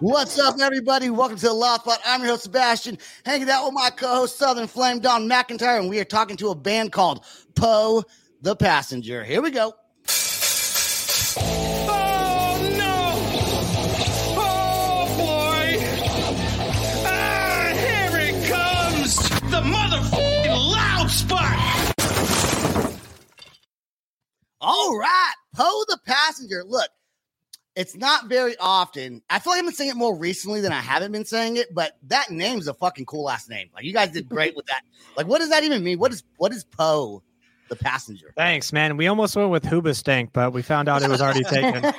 What's up, everybody? Welcome to the Loud Spot. I'm your host, Sebastian, hanging out with my co-host, Southern Flame, Don McIntyre, and we are talking to a band called Poe the Passenger. Here we go. Oh no! Oh boy! Ah, here it comes! The motherfucking loud spot! All right, Poe the Passenger. Look, it's not very often. I feel like I've been saying it more recently than I haven't been saying it, but that name's a fucking cool ass name. Like you guys did great with that. Like, what does that even mean? What is what is Poe the Passenger? Thanks, man. We almost went with Hoobastank, but we found out it was already taken.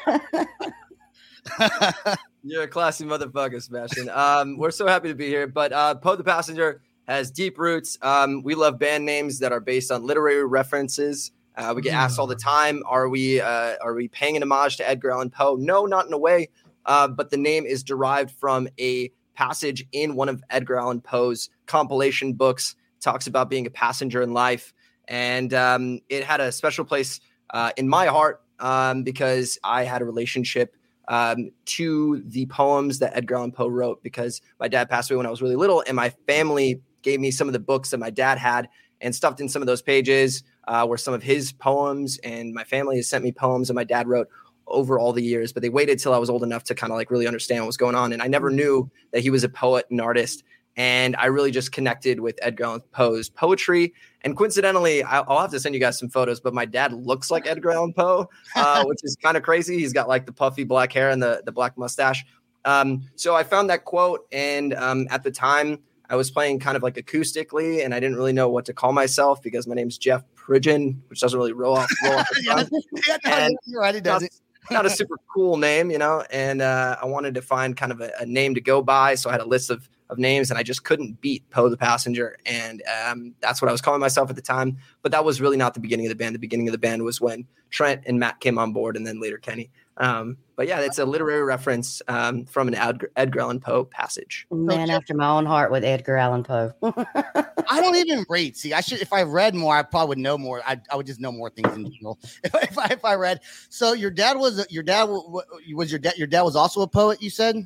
You're a classy motherfucker, Sebastian. Um, we're so happy to be here. But uh, Poe the Passenger has deep roots. Um, we love band names that are based on literary references. Uh, we get asked all the time, are we uh, are we paying an homage to Edgar Allan Poe? No, not in a way. Uh, but the name is derived from a passage in one of Edgar Allan Poe's compilation books. Talks about being a passenger in life, and um, it had a special place uh, in my heart um, because I had a relationship um, to the poems that Edgar Allan Poe wrote. Because my dad passed away when I was really little, and my family gave me some of the books that my dad had and stuffed in some of those pages uh, were some of his poems, and my family has sent me poems that my dad wrote over all the years. But they waited till I was old enough to kind of like really understand what was going on, and I never knew that he was a poet and artist. And I really just connected with Edgar Allan Poe's poetry. And coincidentally, I- I'll have to send you guys some photos. But my dad looks like Edgar Allan Poe, uh, which is kind of crazy. He's got like the puffy black hair and the the black mustache. Um, so I found that quote, and um, at the time, I was playing kind of like acoustically, and I didn't really know what to call myself because my name's Jeff Pridgeon, which doesn't really roll off. Roll off the yeah, yeah, no, you're right. He does it. Not a super cool name, you know. And uh, I wanted to find kind of a, a name to go by, so I had a list of of names, and I just couldn't beat Poe the Passenger, and um, that's what I was calling myself at the time. But that was really not the beginning of the band. The beginning of the band was when Trent and Matt came on board, and then later Kenny. Um, but yeah, it's a literary reference um, from an Edgar, Edgar Allan Poe passage. Man Jeff- after my own heart with Edgar Allan Poe. I don't even read. See, I should if I read more, I probably would know more. I, I would just know more things in general if, I- if I if I read. So your dad was your dad was your dad your dad was also a poet. You said.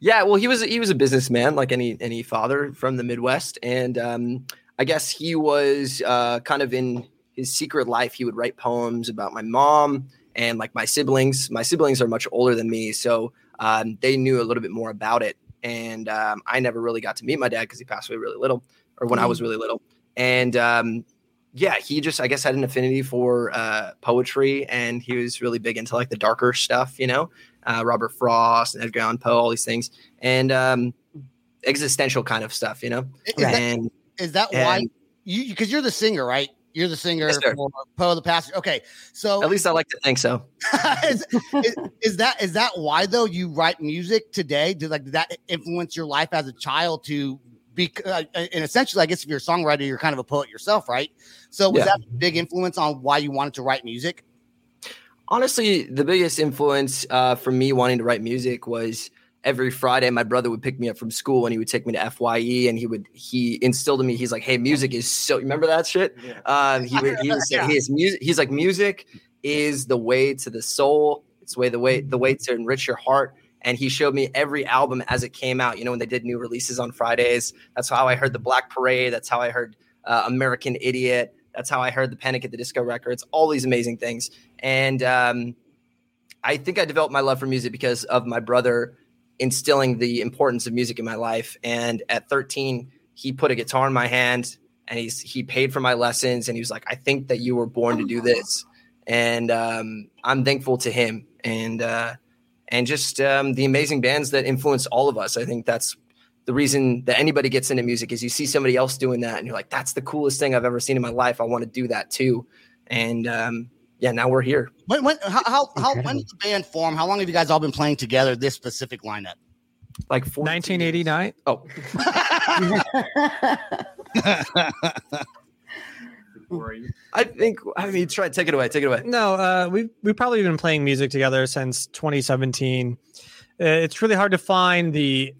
Yeah, well, he was he was a businessman like any any father from the Midwest, and um, I guess he was uh, kind of in his secret life. He would write poems about my mom and like my siblings. My siblings are much older than me, so um, they knew a little bit more about it. And um, I never really got to meet my dad because he passed away really little, or when I was really little. And um, yeah, he just I guess had an affinity for uh, poetry, and he was really big into like the darker stuff, you know uh, Robert Frost and Edgar Allan Poe, all these things, and um, existential kind of stuff, you know. Is And is that why and- you because you're the singer, right? You're the singer Yes, for Poe the Passenger. Okay, so at least I like to think so. is, is, is that is that why though you write music today? Did like did that influence your life as a child to be? Uh, and essentially, I guess if you're a songwriter, you're kind of a poet yourself, right? So was Yeah. that a big influence on why you wanted to write music? Honestly, the biggest influence uh, for me wanting to write music was every Friday my brother would pick me up from school and he would take me to FYE and he would he instilled in me he's like hey music is so you remember that shit? Um, he would he would say Yeah. hey, music he's like music is the way to the soul. It's way the way the way to enrich your heart. And he showed me every album as it came out you know when they did new releases on Fridays. That's how I heard the Black Parade. That's how I heard uh, American Idiot. That's how I heard the Panic at the Disco records all these amazing things. And um, I think I developed my love for music because of my brother instilling the importance of music in my life. And at 13, he put a guitar in my hand and he's he paid for my lessons and he was like, I think that you were born to do this. And um, I'm thankful to him and uh, and just um, the amazing bands that influence all of us. I think that's the reason that anybody gets into music is you see somebody else doing that and you're like, that's the coolest thing I've ever seen in my life. I want to do that too. And um, yeah, now we're here. When when how how, how when did the band form? How long have you guys all been playing together? This specific lineup. Like 14 1989. Oh, I think. I mean, try take it away. Take it away. No, uh, we've we've probably been playing music together since 2017. Uh, it's really hard to find the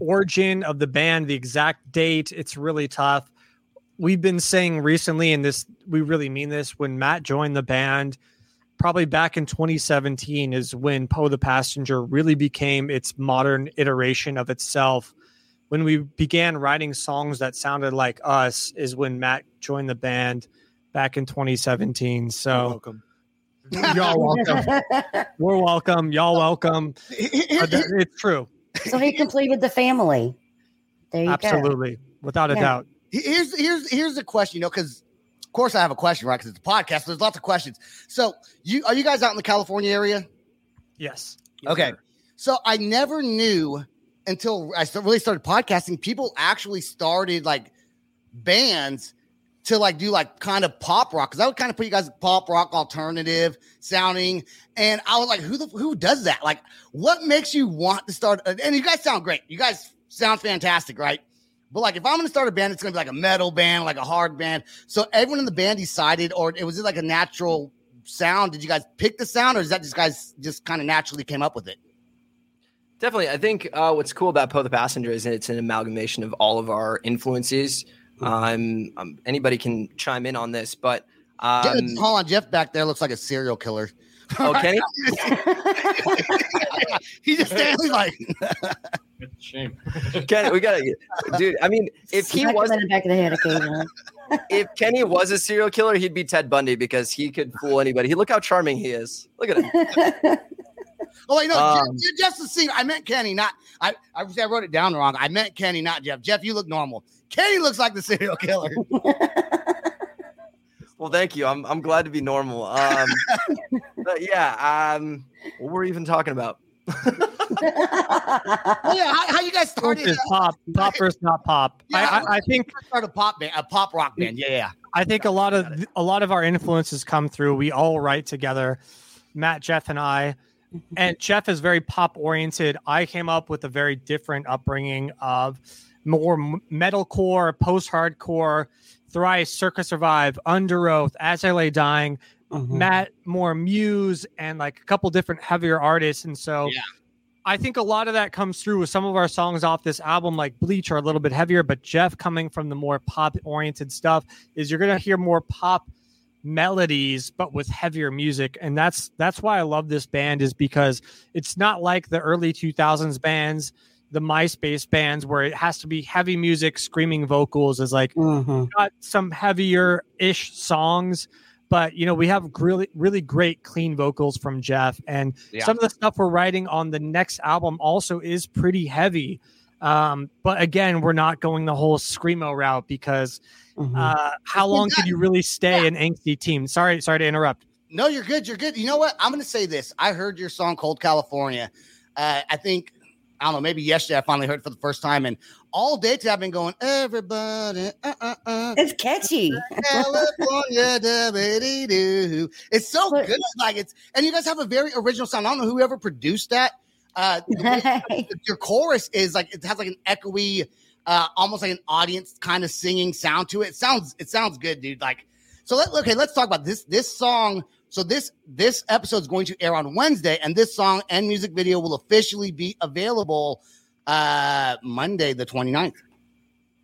origin of the band, the exact date. It's really tough. We've been saying recently, and this we really mean this. When Matt joined the band, probably back in 2017 is when Poe the Passenger really became its modern iteration of itself. When we began writing songs that sounded like us, is when Matt joined the band back in 2017. So welcome. y'all welcome. We're welcome. Y'all welcome. Uh, It's true. so he completed the family. There you go. Absolutely. Without a Yeah. doubt. Here's here's here's the question, you know, because of course I have a question, right? Because it's a podcast. So there's lots of questions. So you are you guys out in the California area? Yes. Okay. So I never knew until I really started podcasting. People actually started like bands to like do like kind of pop rock because I would kind of put you guys pop rock alternative sounding, and I was like, who the who does that? Like, what makes you want to start? a- And you guys sound great. You guys sound fantastic, right? But like, if I'm going to start a band, it's going to be like a metal band, like a hard band. So everyone in the band decided, or it was it like a natural sound? Did you guys pick the sound, or is that just guys just kind of naturally came up with it? Definitely. I think uh, what's cool about Poe the Passenger is it's an amalgamation of all of our influences. Um, um, anybody can chime in on this, but um, Jeff- hold on, Jeff back there looks like a serial killer. oh, Kenny, He just standing like, Shame. Kenny, we gotta, dude. I mean, if he was, in the back of the head occasionally. if Kenny was a serial killer, he'd be Ted Bundy because he could fool anybody. He look how charming he is. Look at him. oh wait, no, Um, Jeff, Jeff's the singer. I meant Kenny, not I. I, I wrote it down wrong. I meant Kenny, not Jeff. Jeff, you look normal. Kenny looks like the serial killer. Well, thank you. I'm I'm glad to be normal. Um, but yeah. Um, what were we even talking about? Oh yeah, how, how you guys First started? is pop. Pop first, not pop. Yeah, I, I, I think Start a pop band, a pop rock band. Yeah, yeah. I think a lot of a lot of our influences come through. We all write together, Matt, Jeff, and I. And Jeff is very pop oriented. I came up with a very different upbringing of more m- metalcore, post hardcore, Thrice, Circa Survive, Underoath, As I Lay Dying. Mhm. Matt more Muse and like a couple different heavier artists. And so Yeah. I think a lot of that comes through with some of our songs off this album, like Bleach, are a little bit heavier. But Jeff coming from the more pop oriented stuff is you're gonna hear more pop melodies, but with heavier music, and that's that's why I love this band is because it's not like the early 2000s bands, the MySpace bands, where it has to be heavy music, screaming vocals. Is like Mhm. got some heavier ish songs but you know we have really really great clean vocals from jeff and Yeah. some of the stuff we're writing on the next album also is pretty heavy um, but again we're not going the whole screamo route because Mhm. uh, how long could you really stay an angsty team sorry sorry to interrupt No, you're good. You're good. You know what? I'm going to say this. I heard your song "Cold California." Uh, I think I don't know. Maybe yesterday I finally heard it for the first time, and all day today I've been going, "Everybody, uh, uh, uh, It's catchy. California, da-ba-dee-doo." It's so But- good. Like it's, and you guys have a very original sound. I don't know whoever produced that. Uh, your chorus is like it has like an echoey, uh, almost like an audience kind of singing sound to it. It sounds it sounds good, dude. Like so. Let, okay, let's talk about this this song. So this this episode is going to air on Wednesday, and this song and music video will officially be available uh Monday the 29th.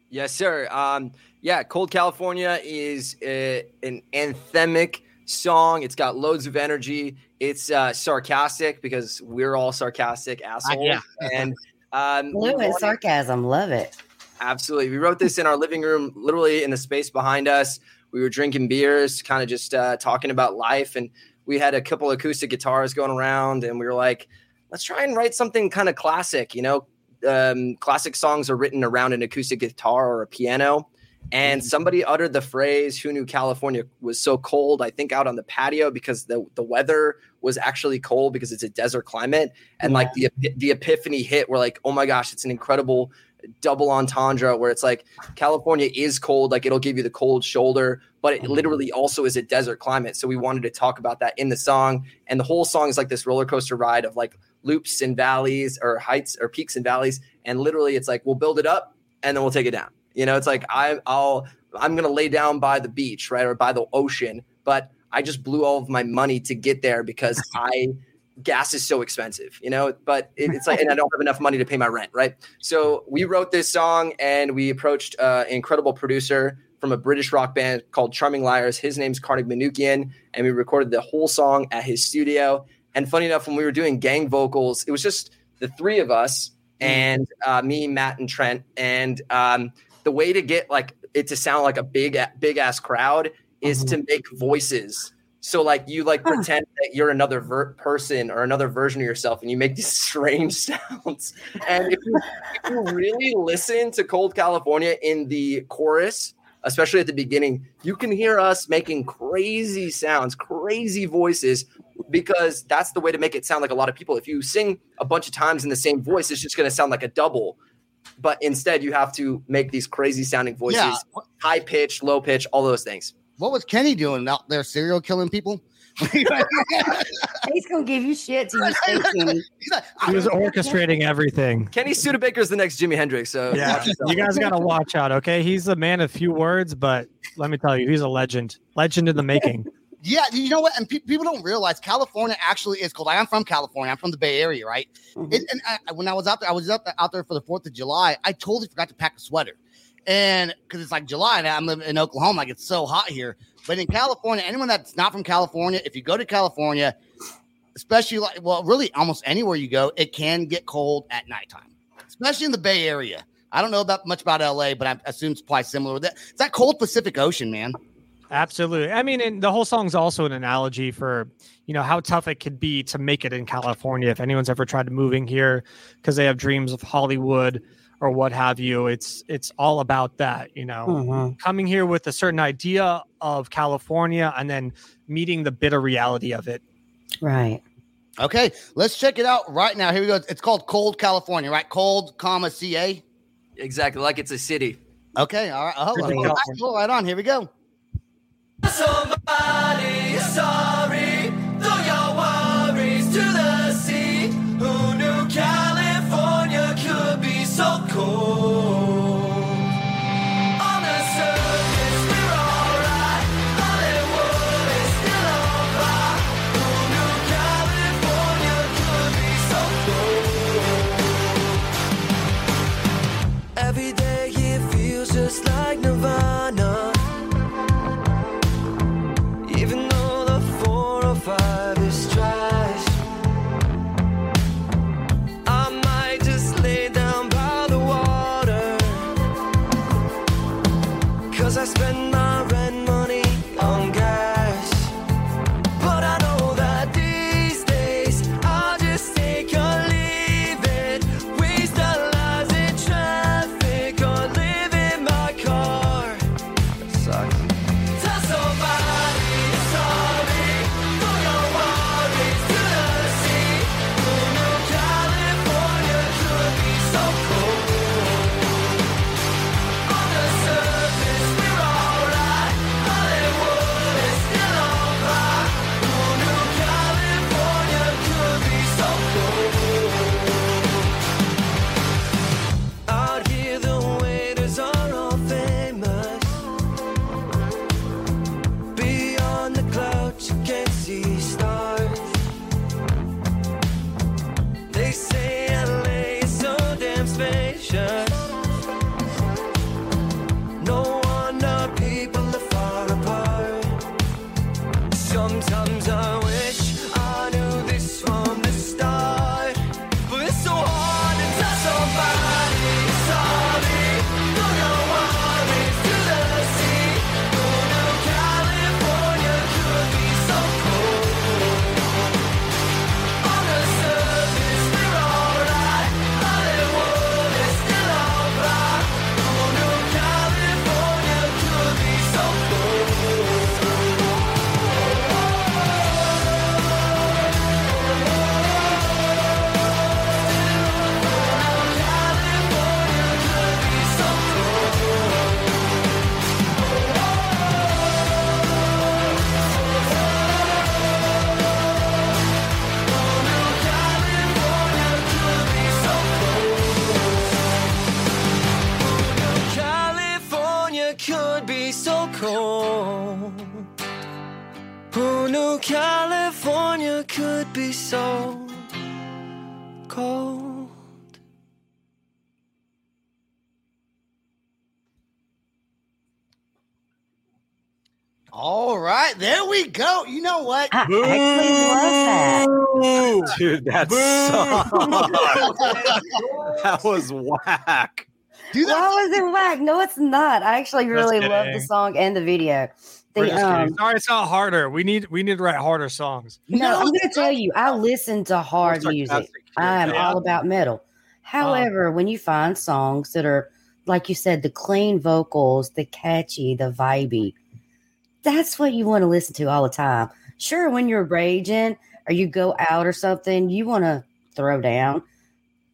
Yes, sir. Um, yeah, Cold California is uh an anthemic song. It's got loads of energy. It's uh, sarcastic because we're all sarcastic assholes. yeah. and um, we Fluent wanted- sarcasm. Love it. Absolutely. We wrote this in our living room, literally in the space behind us. We were drinking beers, kind of just uh, talking about life. And we had a couple acoustic guitars going around. And we were like, let's try and write something kind of classic. You know, um, classic songs are written around an acoustic guitar or a piano. And somebody uttered the phrase, Who knew California was so cold? I think out on the patio because the, the weather was actually cold because it's a desert climate. And like the, the epiphany hit, we're like, oh my gosh, it's an incredible double entendre where it's like California is cold, like it'll give you the cold shoulder, but it mm-hmm. literally also is a desert climate. So we wanted to talk about that in the song. And the whole song is like this roller coaster ride of like loops and valleys or heights or peaks and valleys. And literally it's like we'll build it up and then we'll take it down. You know, it's like I I'll I'm gonna lay down by the beach, right? Or by the ocean, but I just blew all of my money to get there because I gas is so expensive, you know, but it, it's like, and I don't have enough money to pay my rent, right? So we wrote this song and we approached uh, an incredible producer from a British rock band called Charming Liars. His name's Karnig Manoukian, and we recorded the whole song at his studio. And funny enough, when we were doing gang vocals, it was just the three of us and uh, me, Matt, and Trent. And um, the way to get like it to sound like a big big ass crowd is to make voices. So like you like pretend that you're another ver- person or another version of yourself, and you make these strange sounds. And if you, if you really listen to Cold California in the chorus, especially at the beginning, you can hear us making crazy sounds, crazy voices, because that's the way to make it sound like a lot of people. If you sing a bunch of times in the same voice, it's just going to sound like a double. But instead, you have to make these crazy sounding voices, Yeah. high pitch, low pitch, all those things. What was Kenny doing out there, serial killing people? He's gonna give you shit till you say Kenny. Like, He was orchestrating everything. Kenny Studebaker is the next Jimi Hendrix. So Yeah, you guys got to watch out. Okay, he's a man of few words, but let me tell you, he's a legend. Legend in the making. Yeah, you know what? And pe- people don't realize California actually is cold. Like, I'm from California. I'm from the Bay Area, right? Mhm. It, and I, when I was out there, I was out there, out there for the Fourth of July. I totally forgot to pack a sweater, and because it's like July, and I'm living in Oklahoma, like it's so hot here. But in California, anyone that's not from California, if you go to California, especially like well, really almost anywhere you go, it can get cold at nighttime, especially in the Bay Area. I don't know about much about LA, but I assume it's probably similar with that. It's that cold Pacific Ocean, man. Absolutely. I mean, and the whole song's also an analogy for, you know, how tough it could be to make it in California. If anyone's ever tried moving here because they have dreams of Hollywood or what have you, it's it's all about that, you know. Mhm. Coming here with a certain idea of California and then meeting the bitter reality of it. Right. Okay, let's check it out right now. Here we go. It's called Cold California, right? Cold, comma CA. exactly like it's a city. Okay, all right. Oh, Good all thing. right, on. Here we go. Somebody sorry. Cause I spend my rent Sometimes I California could be so cold? All right, there we go. You know what? I actually love that. Dude, that sucked. that was whack. Do that. Why was it whack? No, it's not. I actually really love the song and the video. We're The, just kidding. um, Sorry, it's not harder. We need we need to write harder songs. no, I'm going to tell you, I listen to hard music. I am Yeah. all about metal. However, when you find songs that are, like you said, the clean vocals, the catchy, the vibey, that's what you want to listen to all the time. Sure, when you're raging or you go out or something, you want to throw down.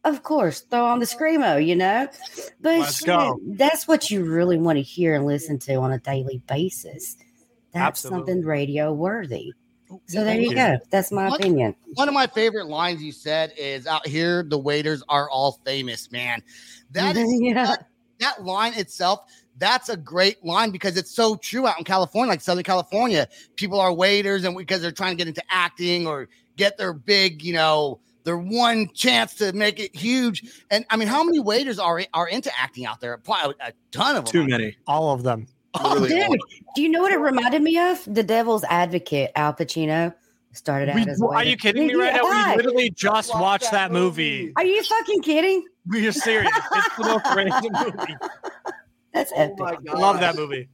Of course, throw on the screamo, you know. But Let's shit, go. that's what you really want to hear and listen to on a daily basis. That's Absolutely. something radio worthy. Oh, so there you you. go. That's my What? opinion. One of my favorite lines you said is out here, the waiters are all famous, man. That is yeah. that, that line itself, that's a great line because it's so true out in California, like Southern California. People are waiters and because they're trying to get into acting or get their big, you know, their one chance to make it huge. And I mean, how many waiters are are into acting out there? Probably a ton of them. Too many. All of them. Oh, Literally all. Dude, do you know what it reminded me of? The Devil's Advocate, Al Pacino started out We, as. a are you kidding me right now? We literally just Watch watched that that movie. Are you fucking kidding? We are serious. It's the most random movie. That's Oh epic. my God. Love that movie.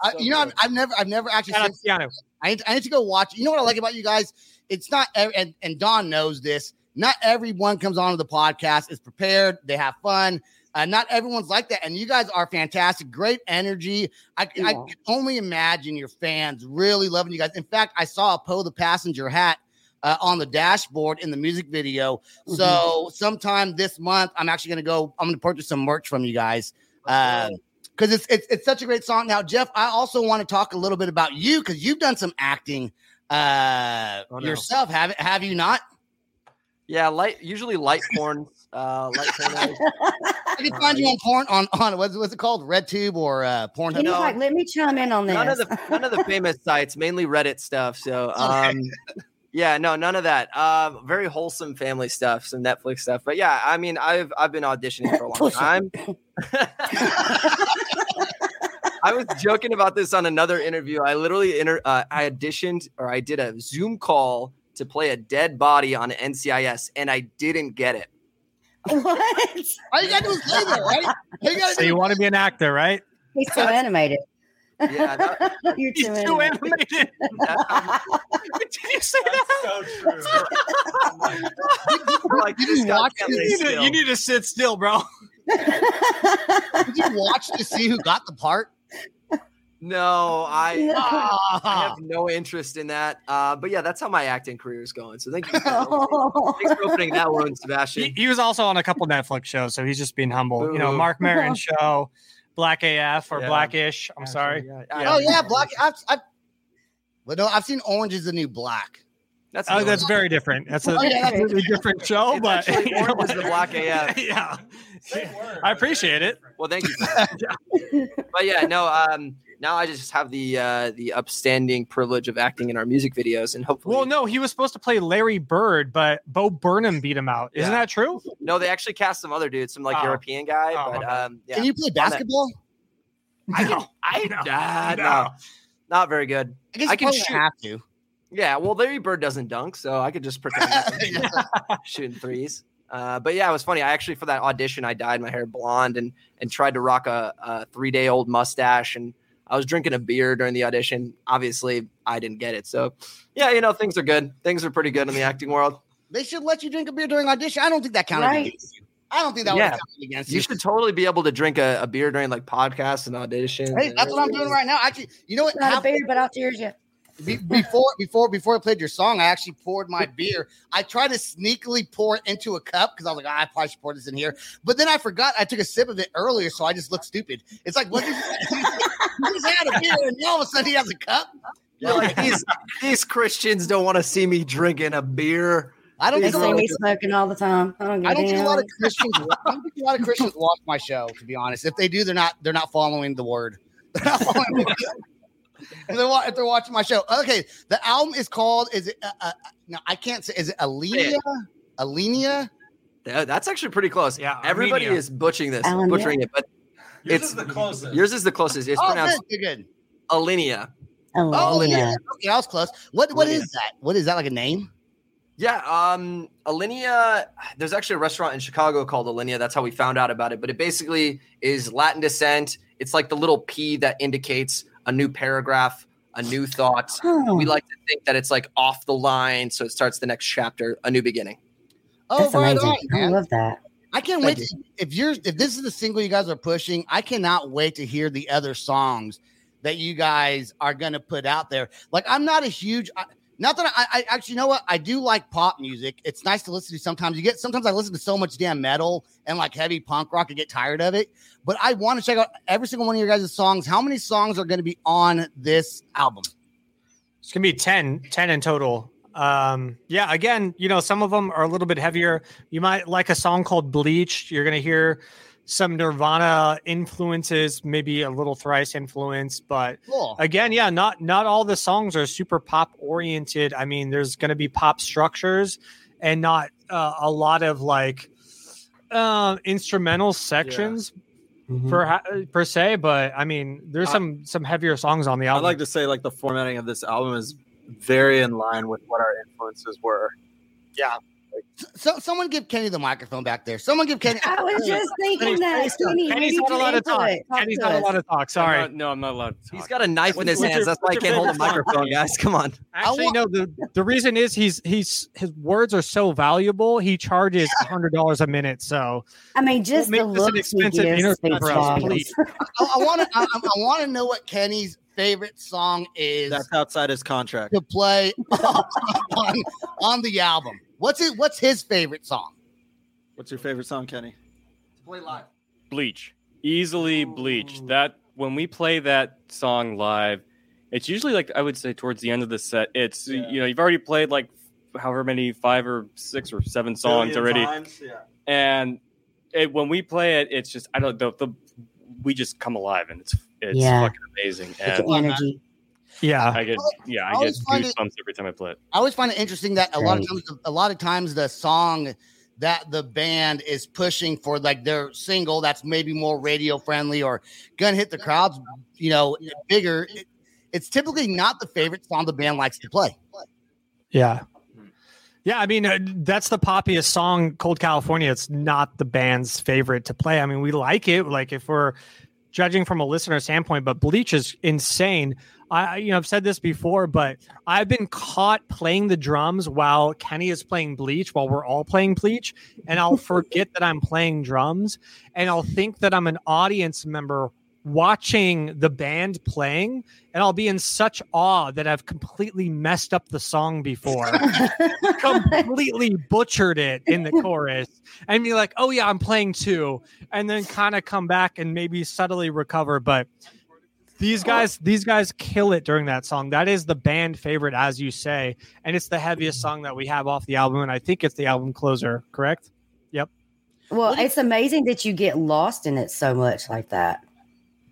I, you know, I've, I've never, I've never actually Shout seen out. I need, I need to go watch. You know what I like about you guys? It's not, and, and Don knows this. Not everyone comes onto the podcast is prepared. They have fun. Uh, not everyone's like that. And you guys are fantastic. Great energy. I, I can only imagine your fans really loving you guys. In fact, I saw a Poe the Passenger hat uh, on the dashboard in the music video. So sometime this month, I'm actually going to go, I'm going to purchase some merch from you guys. Uh, because it's, it's it's such a great song. Now, Jeff, I also want to talk a little bit about you because you've done some acting uh Oh, no. yourself, have have you not? Yeah, light usually light porn. Uh, light porn. I can find you on porn on on what's, what's it called, RedTube or uh, Pornhub? You No. like let me chime in on this? none of the none of the famous sites, mainly Reddit stuff. So, um, yeah, no, none of that. Um, very wholesome family stuff, some Netflix stuff. But yeah, I mean, I've I've been auditioning for a long time. I was joking about this on another interview. I literally inter- uh, I auditioned or I did a Zoom call to play a dead body on NCIS, and I didn't get it. What? All you gotta do is play there, right? You gotta So you want to be an actor, right? He's too animated. Yeah, that- You're He's too too animated. animated. That's how- Did you say that? like, Did this you guy watch it? You need, to, you need to sit still, bro. did you watch to see who got the part? No, I, No. I Ah, have no interest in that. Uh, but yeah, that's how my acting career is going. So thank you. For, thanks for opening that one, Sebastian. he was also on a couple Netflix shows, so he's just being humble. You know, Mark Maron show, Black AF or Yeah. Blackish. I'm sorry. Yeah, oh yeah, black. I've, I've, well, no, I've seen Orange is the New Black. That's Oh, that's very different. That's a Oh, yeah, that's- completely different show, It's but actually Orange is the Black AF. yeah, I appreciate it. Well, thank you. for that. but yeah, no. Um, now I just have the uh, the upstanding privilege of acting in our music videos, and hopefully, Well, no, he was supposed to play Larry Bird, but Bo Burnham beat him out. Isn't Yeah. that true? no, they actually cast some other dude, some like Oh. European guy. Oh, but okay. um, yeah, Can you play basketball? I can. No, I no, uh, no. no, not very good. I guess I can probably shoot. have to. Yeah, well, Larry Bird doesn't dunk, so I could just pretend I'm shooting threes. Uh, but yeah, it was funny. I actually for that audition, I dyed my hair blonde and and tried to rock a, a three day old mustache, and I was drinking a beer during the audition. Obviously, I didn't get it. So yeah, you know things are good. Things are pretty good in the acting world. They should let you drink a beer during audition. I don't think that counted Right. against you. I don't think that Yeah. would count against You you. should totally be able to drink a, a beer during like podcasts and auditions. Hey, and that's what I'm doing right now. Actually, you know what? Not a beer, but I'll cheers you. Be- before before before I played your song, I actually poured my beer. I tried to sneakily pour it into a cup because I was like, "Ah, I probably should pour this in here. But then I forgot I took a sip of it earlier, so I just looked stupid. It's like, what? He just had a beer, and all of a sudden he has a cup. You're like these these Christians don't want to see me drinking a beer. I don't They see me smoking all the time. I don't, I don't think a a lot of Christians. I don't think a lot of Christians watch my show. To be honest, if they do, they're not. They're not following the word. They're not following. the word. If they're, if they're watching my show, okay. The album is called. Is it? Uh, uh, no, I can't say. Is it Alenia? Alenia? That's actually pretty close. Yeah, everybody is butchering this, Alan, butchering it, but Yours it's is the closest. yours is the closest. It's Oh, pronounced good, good, good. Alinea. Oh, Alinea. yeah. Okay, I was close. What what Alinea. is that? What is that like a name? Yeah, um, Alinea. There's actually a restaurant in Chicago called Alinea. That's how we found out about it. But it basically is Latin descent. It's like the little P that indicates a new paragraph, a new thought. Huh. We like to think that it's like off the line, so it starts the next chapter, a new beginning. Oh, That's right amazing. on, I love that. I can't Thank wait. To, if you're if this is the single you guys are pushing, I cannot wait to hear the other songs that you guys are going to put out there. Like I'm not a huge. I, not that I, I actually you know what I do like pop music. It's nice to listen to. Sometimes you get. Sometimes I listen to so much damn metal and like heavy punk rock and get tired of it. But I want to check out every single one of your guys' songs. How many songs are going to be on this album? It's gonna be 10, 10 in total. Um, yeah, again, you know, some of them are a little bit heavier. You might like a song called Bleach. You're gonna hear some Nirvana influences, maybe a little thrice influence, but Cool. again, yeah, not not all the songs are super pop oriented. I mean, there's gonna be pop structures and not uh, a lot of like uh, instrumental sections Mhm. per per se, but I mean, there's I- some some heavier songs on the album. I'd like to say like the formatting of this album is very in line with what our influences were. So someone give Kenny the microphone back there. Someone give Kenny. I was just thinking that. Kenny, Kenny's maybe not you allowed to talk. answer it. Talk Kenny's to not us. allowed to talk. I'm Sorry. not- no, I'm not allowed to. Talk. He's got a knife in his hands. your- That's why he what's your can't hold a microphone, guys. Come on. Actually, want- no. The the reason is he's he's his words are so valuable. He charges hundred dollars a minute. So I mean, just make the this an expensive gives interview for us, volumes. please. I want to. I, I want to know what Kenny's favorite song is That's outside his contract. to play on, on the album. What's it? What's his favorite song? What's your favorite song, Kenny? To play live. Bleach. Easily Bleach. That when we play that song live, it's usually like I would say towards the end of the set. It's Yeah. you know you've already played like however many five or six or seven songs already, Yeah. and it, when we play it, it's just I don't the, the we just come alive and it's it's Yeah. fucking amazing. It's And the energy. Yeah. I get yeah I I get always find it- goosebumps every time I play it. I always find it interesting that a lot of times, a lot of times, the song that the band is pushing for, like their single, that's maybe more radio friendly or gonna hit the crowds, you know, bigger. It, it's typically not the favorite song the band likes to play. Yeah. Yeah, I mean uh, that's the poppiest song, "Cold California." It's not the band's favorite to play. I mean, we like it, like if we're judging from a listener standpoint, but Bleach is insane. I, you know, I've said this before, but I've been caught playing the drums while Kenny is playing Bleach, while we're all playing Bleach, and I'll forget that I'm playing drums, and I'll think that I'm an audience member watching the band playing, and I'll be in such awe that I've completely messed up the song before completely butchered it in the chorus and be like, oh yeah, I'm playing too, and then kind of come back and maybe subtly recover. But these guys, these guys kill it during that song. That is the band favorite, as you say, and it's the heaviest mm-hmm. song that we have off the album, and I think it's the album closer. Correct? Yep. Well, it's amazing that you get lost in it so much like that.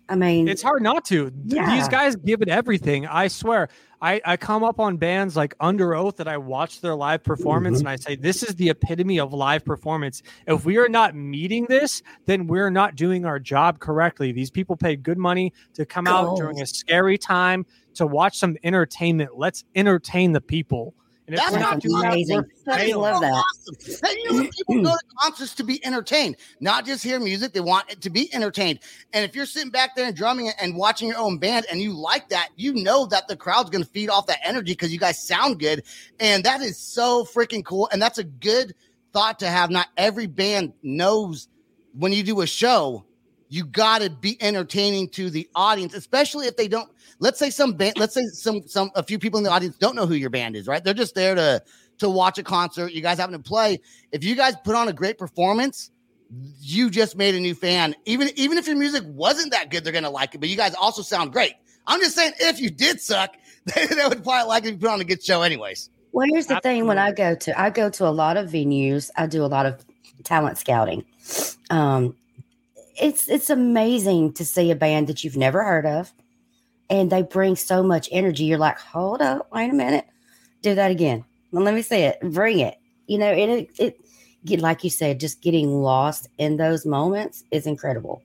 I mean, It's hard not to. Yeah. These guys give it everything. I swear. I, I come up on bands like Underoath that I watch their live performance mm-hmm. and I say, this is the epitome of live performance. If we are not meeting this, then we're not doing our job correctly. These people paid good money to come out during a scary time to watch some entertainment. Let's entertain the people. And if That's we're not that's doing amazing. we're I love that. Awesome. Hey, you know, people go to concerts to be entertained, not just hear music. They want it to be entertained. And if you're sitting back there and drumming and watching your own band and you like that, you know that the crowd's going to feed off that energy because you guys sound good. And that is so freaking cool. And that's a good thought to have. Not every band knows when you do a show, you got to be entertaining to the audience, especially if they don't. Let's say some band, let's say some some a few people in the audience don't know who your band is, right? They're just there to to watch a concert. You guys happen to play. If you guys put on a great performance, you just made a new fan. Even even if your music wasn't that good, they're gonna like it. But you guys also sound great. I'm just saying, if you did suck, they, they would probably like it if you put on a good show, anyways. Well, here's the thing: when I go to, I go to a lot of venues. I do a lot of talent scouting. Um, it's it's amazing to see a band that you've never heard of, and they bring so much energy. You're like, hold up, wait a minute, do that again. Well, let me see it. Bring it. You know, it it get like you said, just getting lost in those moments is incredible.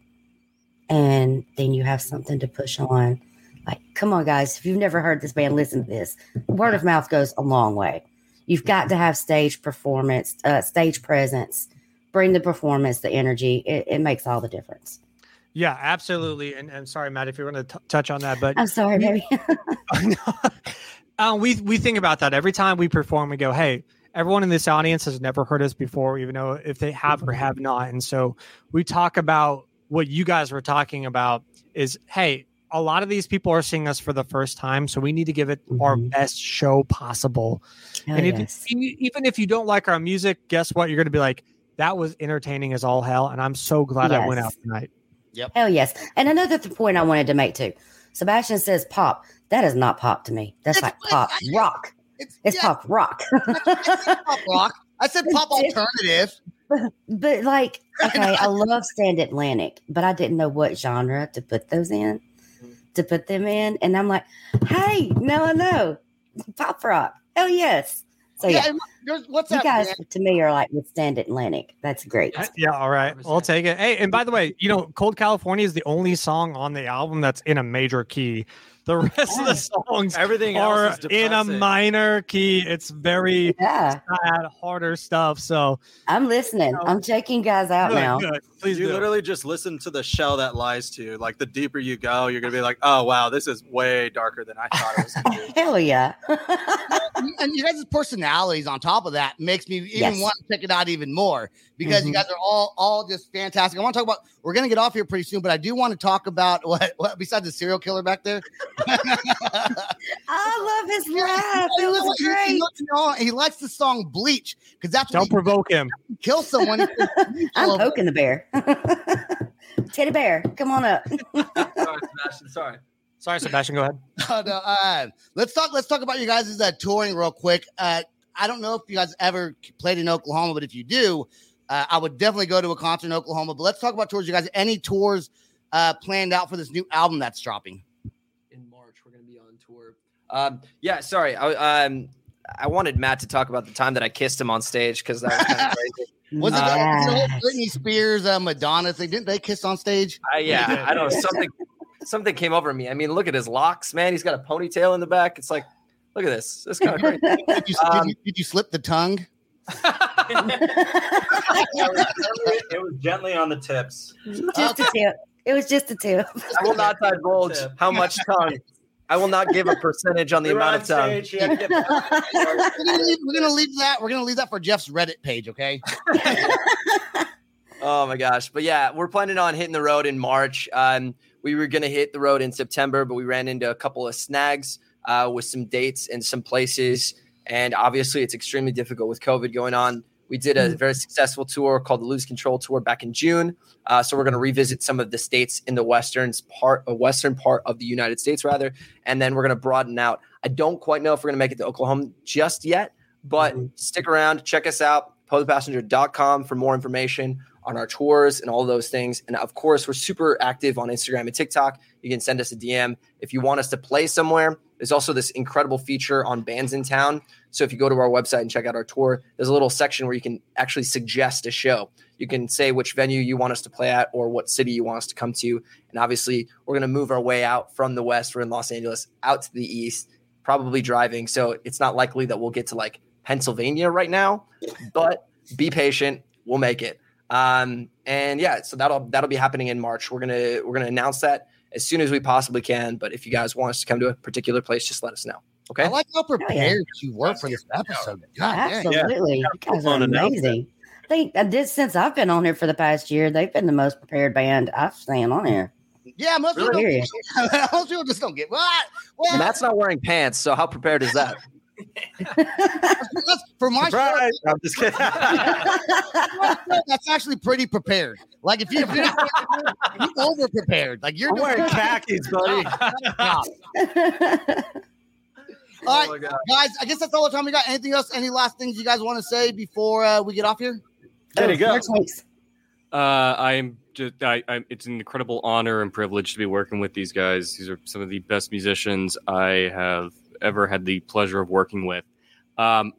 And then you have something to push on Like, come on, guys. If you've never heard this band, listen to this. Word of mouth goes a long way. You've got to have stage performance, uh, stage presence. Bring the performance, the energy. It, it makes all the difference. Yeah, absolutely. And, and sorry, Matt, if you're going to touch on that, but I'm sorry, baby. uh, we we think about that every time we perform. We go, "Hey, everyone in this audience has never heard us before, even though if they have or have not." And so we talk about what you guys were talking about is, "Hey, a lot of these people are seeing us for the first time, so we need to give it our Mhm. best show possible." Hell and if, yes. even if you don't like our music, guess what? You're going to be like, "That was entertaining as all hell," and I'm so glad I went out tonight. Yep. Hell yes. And another th- point I wanted to make too. Sebastian says pop. That is not pop to me. That's It's- like pop rock. It's, It's yeah, pop rock. I said pop rock. I said pop alternative. but like, okay, I love Stand Atlantic, but I didn't know what genre to put those in, to put them in. And I'm like, hey, no, I know. Pop rock. Oh yes. So yeah, yeah, what's you that? guys band? to me are like with Stand Atlantic. That's great. Yeah, all right. I'll take it. Hey, and by the way, you know, Cold California is the only song on the album that's in a major key. The rest of the songs Everything are else in a minor key. It's very Yeah, sad, harder stuff. So I'm listening. I'm checking guys out good, now. good. Please you do. literally just listen to the shell that lies to you. Like the deeper you go, you're gonna be like, oh wow, this is way darker than I thought it was gonna be. Hell yeah. and you guys' personalities on top of that makes me even Yes. want to check it out even more because you Mhm. guys are all all just fantastic. I want to talk about. We're gonna get off here pretty soon, but I do want to talk about what, what besides the serial killer back there. I love his laugh. It was what? He- great. He, likes- he likes the song "Bleach" because that's Don't provoke him. Kill someone. he says, "Bleach" all I'm over. poking the bear. Teddy bear, come on up. Sorry, Sebastian. Sorry. Sorry, Sebastian. Go ahead. Uh, no, uh, let's talk. Let's talk about you guys' uh, touring real quick. Uh, I don't know if you guys ever played in Oklahoma, but if you do, uh, I would definitely go to a concert in Oklahoma. But let's talk about tours. You guys, any tours uh, planned out for this new album that's dropping? in March. We're going to be on tour. Um, yeah, sorry. I, um, I wanted Matt to talk about the time that I kissed him on stage because that was kind of crazy. Was it, the- Yeah. was it the whole Britney Spears, uh, Madonna thing? Didn't they kiss on stage? I, yeah, I don't know. Something something came over me. I mean, look at his locks, man. He's got a ponytail in the back. It's like, look at this. It's kind of crazy. Did you, Um, did, you, did you slip the tongue? it was gently on the tips. just a tip. It was just a tip. I will not divulge how much tongue. I will not give a percentage on the We were amount on of time. stage, you had to get- We're gonna, leave, we're gonna leave that. We're gonna leave that for Jeff's Reddit page. Okay. Oh my gosh. But yeah, we're planning on hitting the road in March. Um, we were going to hit the road in September, but we ran into a couple of snags uh, with some dates and some places. And obviously, it's extremely difficult with COVID going on. We did a very successful tour called the Lose Control Tour back in June. Uh, so we're going to revisit some of the states in the western part, uh, western part of the United States, rather, and then we're going to broaden out. I don't quite know if we're going to make it to Oklahoma just yet, but stick around, check us out, poethepassenger.com for more information on our tours and all those things. And of course, we're super active on Instagram and TikTok. You can send us a DM if you want us to play somewhere. There's also this incredible feature on Bandsintown. So if you go to our website and check out our tour, there's a little section where you can actually suggest a show. You can say which venue you want us to play at or what city you want us to come to. And obviously, we're going to move our way out from the west. We're in Los Angeles, out to the east, probably driving. So it's not likely that we'll get to like Pennsylvania right now, but be patient. We'll make it. Um, and yeah, so that'll that'll be happening in March. We're gonna we're gonna announce that as soon as we possibly can. But if you guys want us to come to a particular place, just let us know. Okay. I like how prepared you were for this episode. God dang. Absolutely. You guys are amazing. They I did since I've been on here for the past year, they've been the most prepared band I've seen on here. Yeah, most people, Serious. don't, most people just don't get what. Well, Matt's not wearing pants, so how prepared is that? That's, for my show, Surprise! I'm just kidding. that's actually pretty prepared. Like if you if you're, not, if you're over prepared, like you're I'm wearing khakis, buddy. All Oh right, my God. guys. I guess that's all the time we got. Anything else? Any last things you guys want to say before uh, we get off here? There you go. Four takes. Uh, I'm just, I, I, it's an incredible honor and privilege to be working with these guys. These are some of the best musicians I have ever had the pleasure of working with. Um,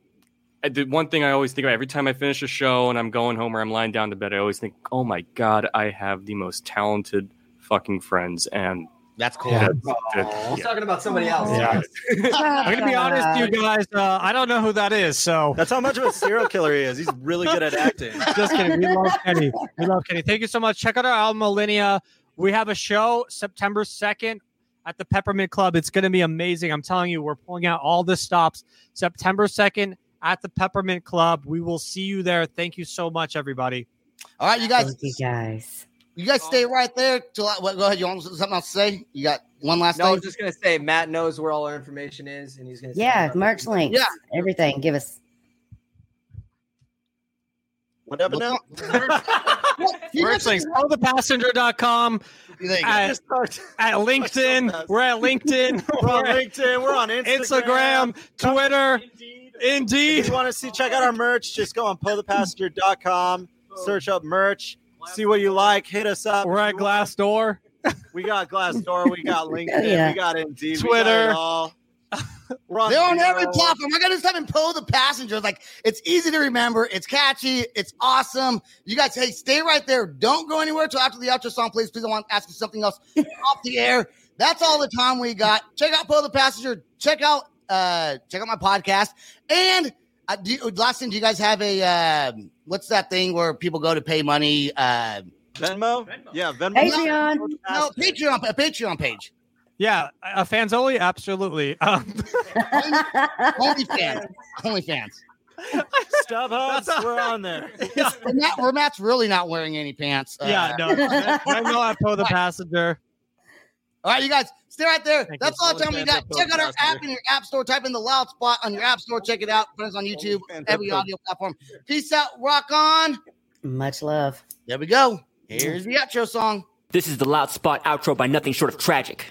I- the one thing I always think about every time I finish a show and I'm going home or I'm lying down to bed, I always think, oh my God, I have the most talented fucking friends. And That's cool. Yeah. I'm talking about somebody else. Yeah. I'm gonna be honest, with you guys. Uh, I don't know who that is, so That's how much of a serial killer he is. He's really good at acting. just kidding. We love Kenny. We love Kenny. Thank you so much. Check out our album Alinea. We have a show September 2nd at the Peppermint Club. It's going to be amazing. I'm telling you, we're pulling out all the stops September 2nd at the Peppermint Club. We will see you there. Thank you so much, everybody. All right, you guys, Thank you guys. you guys stay right there. Till I, what, go ahead. You want something else to say? You got one last No, I was just gonna say Matt knows where all our information is, and he's gonna. Yeah, merch links. Yeah. Everything. Give us. What happened now? You Merch guys- links. CallThePassenger.com. There you. At, at LinkedIn. We're at LinkedIn. We're on LinkedIn. We're on Instagram. Instagram, Twitter, If Indeed. you want to see, check out our merch. Just go on poethepassenger.com, search up merch, see what you like, hit us up. We're at Glassdoor. We got Glassdoor, we got LinkedIn, Yeah. we got Indeed, we got Twitter. it all. We're on They're on every platform. I got to type in Poe the Passenger. Like it's easy to remember. It's catchy. It's awesome. You guys, hey, stay right there. Don't go anywhere till after the outro song, please. Please, I want to ask you something else off the air. That's all the time we got. Check out Poe the Passenger. Check out uh check out my podcast. And uh, do you, last thing, do you guys have a uh, what's that thing where people go to pay money? Uh, Venmo? Yeah, Venmo. Patreon. no, Patreon, a Patreon page. Yeah, a fans only, absolutely. Um, OnlyFans. OnlyFans. StubHub, That's a- we're on there. Where, Matt, where Matt's really not wearing any pants. Uh, yeah, no, I know I Poe the passenger. All right, you guys, stay right there. Thank That's you. all the time we got. Check out our app in your app store. Type in the Loud Spot on your app store. Check it out. Put us on YouTube, and every audio platform. Peace out. Rock on. Much love. There we go. Here's the outro song. This is the Loud Spot outro by Nothing Short of Tragic.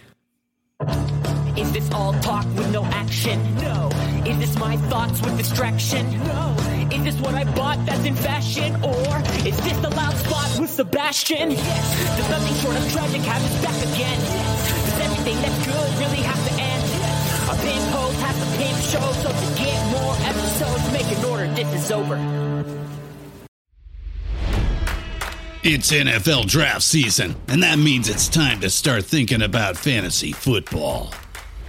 Is this all talk with no action? No. Is this my thoughts with distraction? No. Is this what I bought that's in fashion? Or is this the loud spot with Sebastian? Yes. Does nothing short of tragic have us back again? Yes. Does everything that's good really have to end? Yes. Has pimp show, so to get more episodes, make an order. This is over. It's NFL draft season, and that means it's time to start thinking about fantasy football.